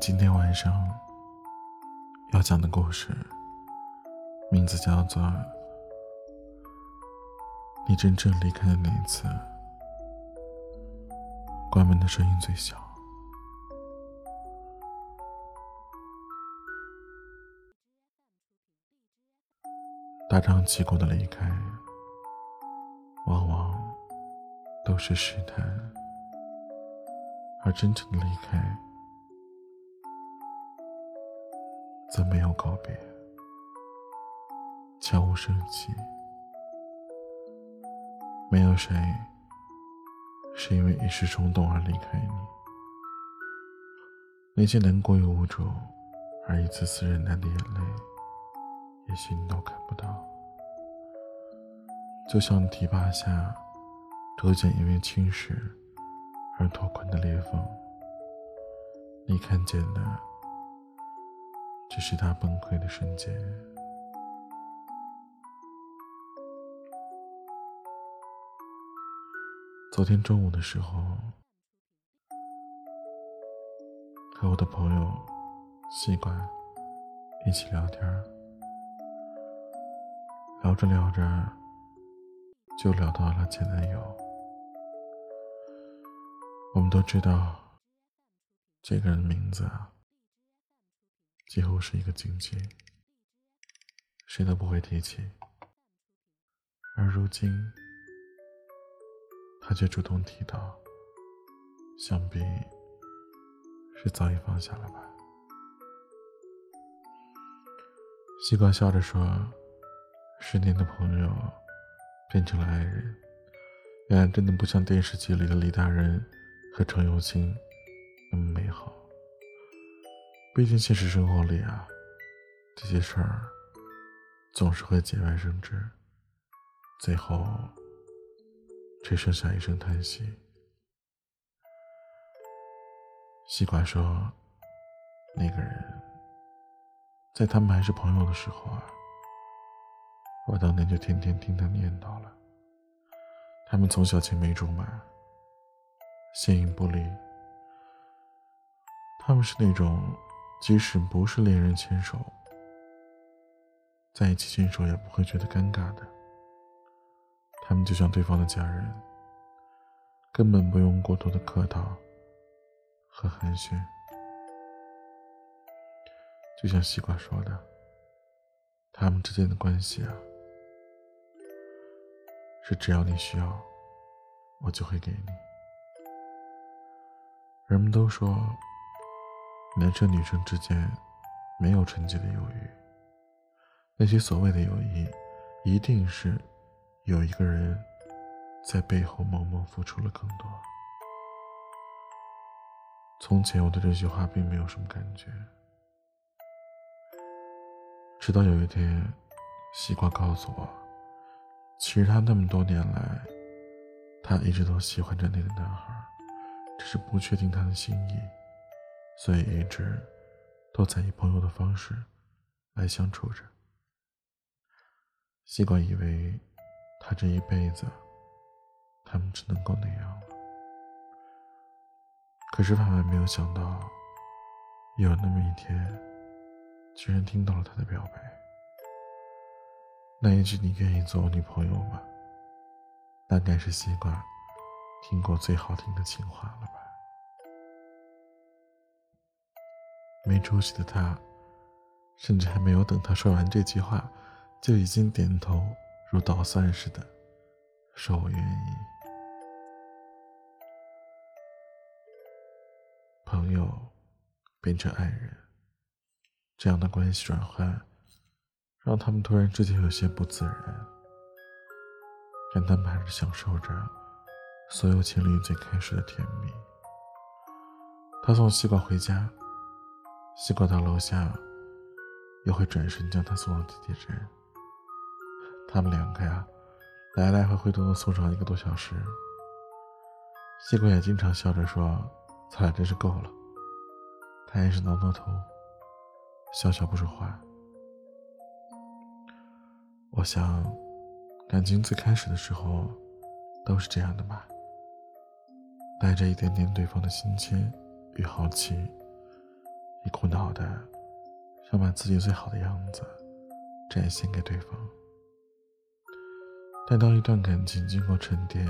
今天晚上要讲的故事，名字叫做《你真正离开的那一次》。关门的声音最小。大张旗鼓的离开，往往都是试探，而真正的离开。则没有告别，悄无声息。没有谁是因为一时冲动而离开你。那些难过与无助，而一次次忍耐的眼泪，也许你都看不到。就像堤坝下逐渐因为侵蚀而拓宽的裂缝，你看见的。这是他崩溃的瞬间。昨天中午的时候，和我的朋友西瓜一起聊天，聊着聊着就聊到了前男友。我们都知道这个人的名字啊。几乎是一个禁忌，谁都不会提起。而如今，他却主动提到，想必是早已放下了吧。西瓜笑着说：“十年的朋友变成了爱人，原来真的不像电视剧里的李大人和程又青那么美好。”毕竟现实生活里啊，这些事儿总是会节外生枝，最后只剩下一声叹息。西瓜说：“那个人，在他们还是朋友的时候啊，我当年就天天听他念叨了。他们从小青梅竹马，形影不离。他们是那种……”即使不是恋人牵手，在一起牵手也不会觉得尴尬的。他们就像对方的家人，根本不用过多的客套和寒暄。就像西瓜说的，他们之间的关系啊，是只要你需要，我就会给你。人们都说。男生女生之间没有纯洁的友谊，那些所谓的友谊，一定是有一个人在背后默默付出了更多。从前我对这句话并没有什么感觉，直到有一天，西瓜告诉我，其实他那么多年来，他一直都喜欢着那个男孩，只是不确定他的心意。所以一直都在以朋友的方式来相处着。西瓜以为他这一辈子，他们只能够那样了。可是万万没有想到，有那么一天，居然听到了他的表白。那一句“你愿意做我女朋友吗？”大概是西瓜听过最好听的情话了吧。没出息的他，甚至还没有等他说完这句话，就已经点头如捣蒜似的，说我愿意。朋友变成爱人，这样的关系转换，让他们突然之间有些不自然，但他们还是享受着所有情侣最开始的甜蜜。他送西瓜回家。西瓜到楼下，又会转身将他送到地铁站。他们两个呀，来来回回都能送上一个多小时。西瓜也经常笑着说：“咱俩真是够了。”他也是挠挠头，笑笑不说话。我想，感情最开始的时候，都是这样的吧，带着一点点对方的心切与好奇。一股脑的想把自己最好的样子展现给对方。但当一段感情经过沉淀，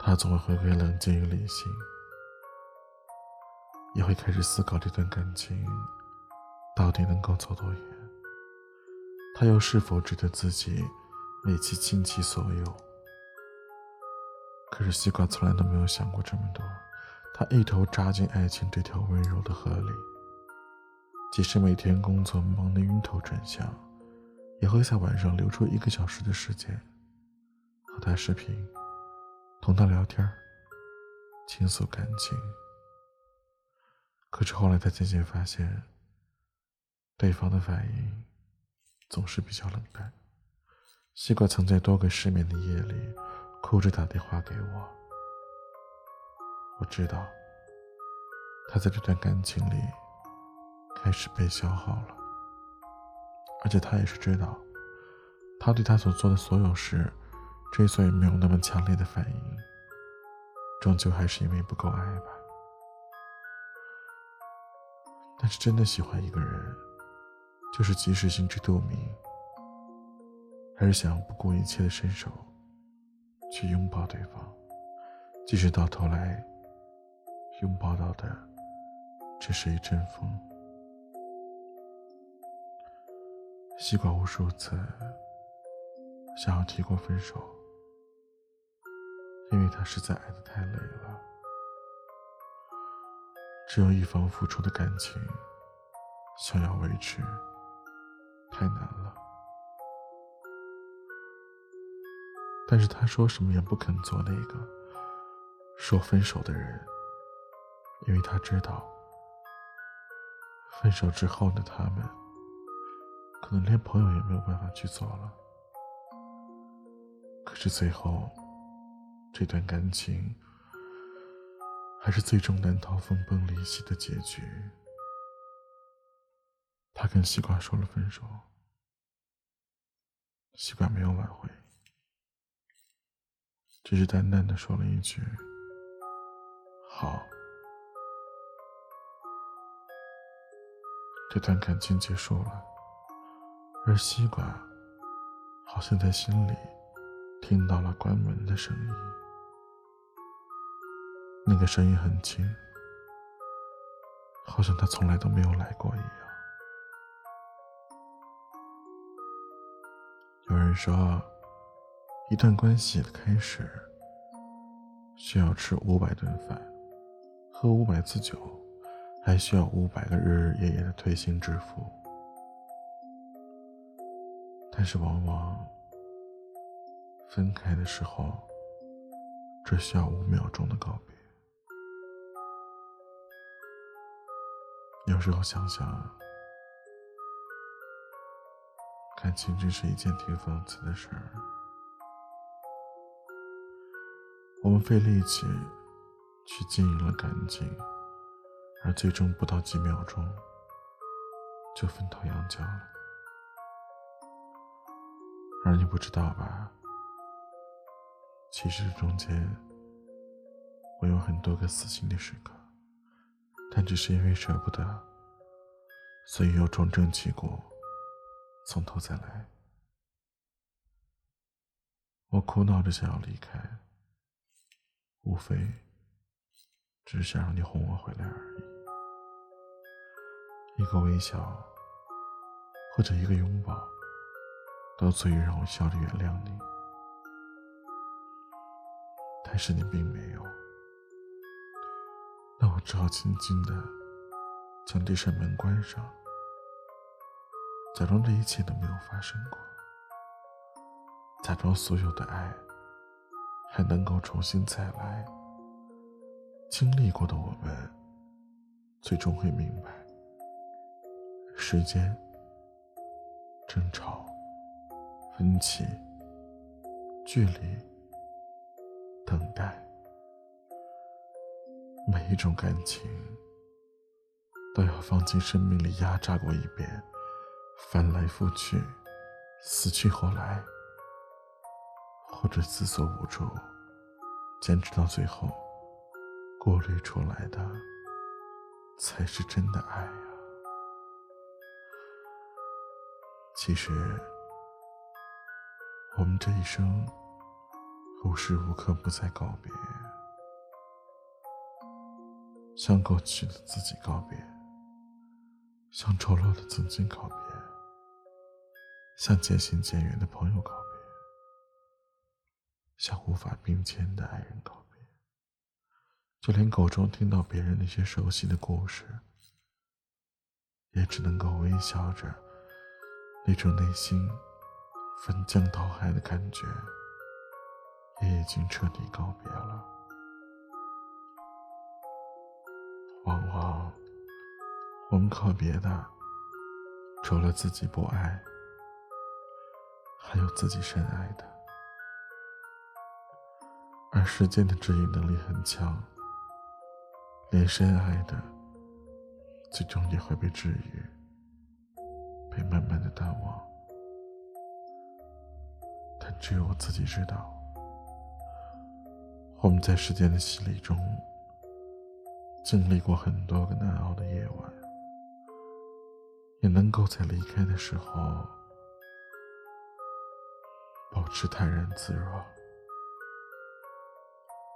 他总会回归冷静与理性，也会开始思考这段感情到底能够走多远，他又是否值得自己为其倾其所有。可是西瓜从来都没有想过这么多，他一头扎进爱情这条温柔的河里，即使每天工作忙得晕头转向，也会在晚上留出一个小时的时间和他视频。同他聊天，倾诉感情。可是后来，他渐渐发现，对方的反应总是比较冷淡。西瓜曾在多个失眠的夜里，哭着打电话给我。我知道，他在这段感情里开始被消耗了，而且他也是知道，他对他所做的所有事。之所以没有那么强烈的反应，终究还是因为不够爱吧。但是真的喜欢一个人，就是即使心知肚明，还是想不顾一切的伸手去拥抱对方，即使到头来拥抱到的只是一阵风。西瓜无数次想要提过分手。因为他实在爱的太累了，只有一方付出的感情，想要维持，太难了。但是他说什么也不肯做那个说分手的人，因为他知道，分手之后的他们，可能连朋友也没有办法去做了。可是最后。这段感情还是最终难逃分崩离析的结局。他跟西瓜说了分手，西瓜没有挽回，只是淡淡的说了一句：“好。”这段感情结束了，而西瓜好像在心里听到了关门的声音。那个声音很轻，好像他从来都没有来过一样。有人说，一段关系的开始需要吃五百顿饭，喝五百次酒，还需要五百个日日夜夜的推心置腹。但是往往分开的时候，只需要五秒钟的告别。有时候想想，感情真是一件挺讽刺的事儿。我们费力气去经营了感情，而最终不到几秒钟就分道扬镳了。而你不知道吧？其实中间我有很多个死心的时刻。但只是因为舍不得，所以又重整旗鼓，从头再来。我苦恼着想要离开，无非只是想让你哄我回来而已。一个微笑，或者一个拥抱，都足以让我笑着原谅你。但是你并没有。那我只好轻轻的将这扇门关上，假装这一切都没有发生过，假装所有的爱还能够重新再来。经历过的我们，最终会明白：时间、争吵、分歧、距离、等待。每一种感情，都要放进生命里压榨过一遍，翻来覆去，死去活来，或者自作无助，坚持到最后，过滤出来的才是真的爱呀。其实，我们这一生无时无刻不在告别，向过去的自己告别，向丑陋的曾经告别，向渐行渐远的朋友告别，向无法并肩的爱人告别。就连口中听到别人那些熟悉的故事，也只能够微笑着。那种内心翻江倒海的感觉，也已经彻底告别了。往往我们告别的，除了自己不爱，还有自己深爱的。而时间的治愈能力很强，连深爱的，最终也会被治愈。被慢慢的淡忘，但只有我自己知道，我们在时间的洗礼中经历过很多个难熬的夜晚，也能够在离开的时候保持泰然自若。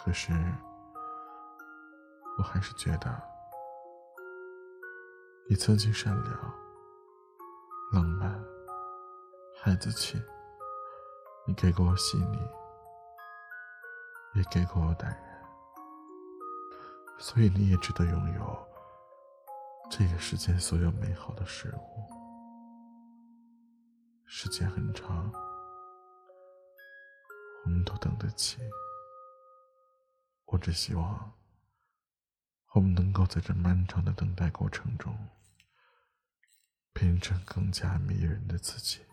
可是，我还是觉得，你曾经善良。浪漫，孩子气，你给过我细腻，也给过我淡然，所以你也值得拥有这个世间所有美好的事物。时间很长，我们都等得起。我只希望，我们能够在这漫长的等待过程中。变成更加迷人的自己。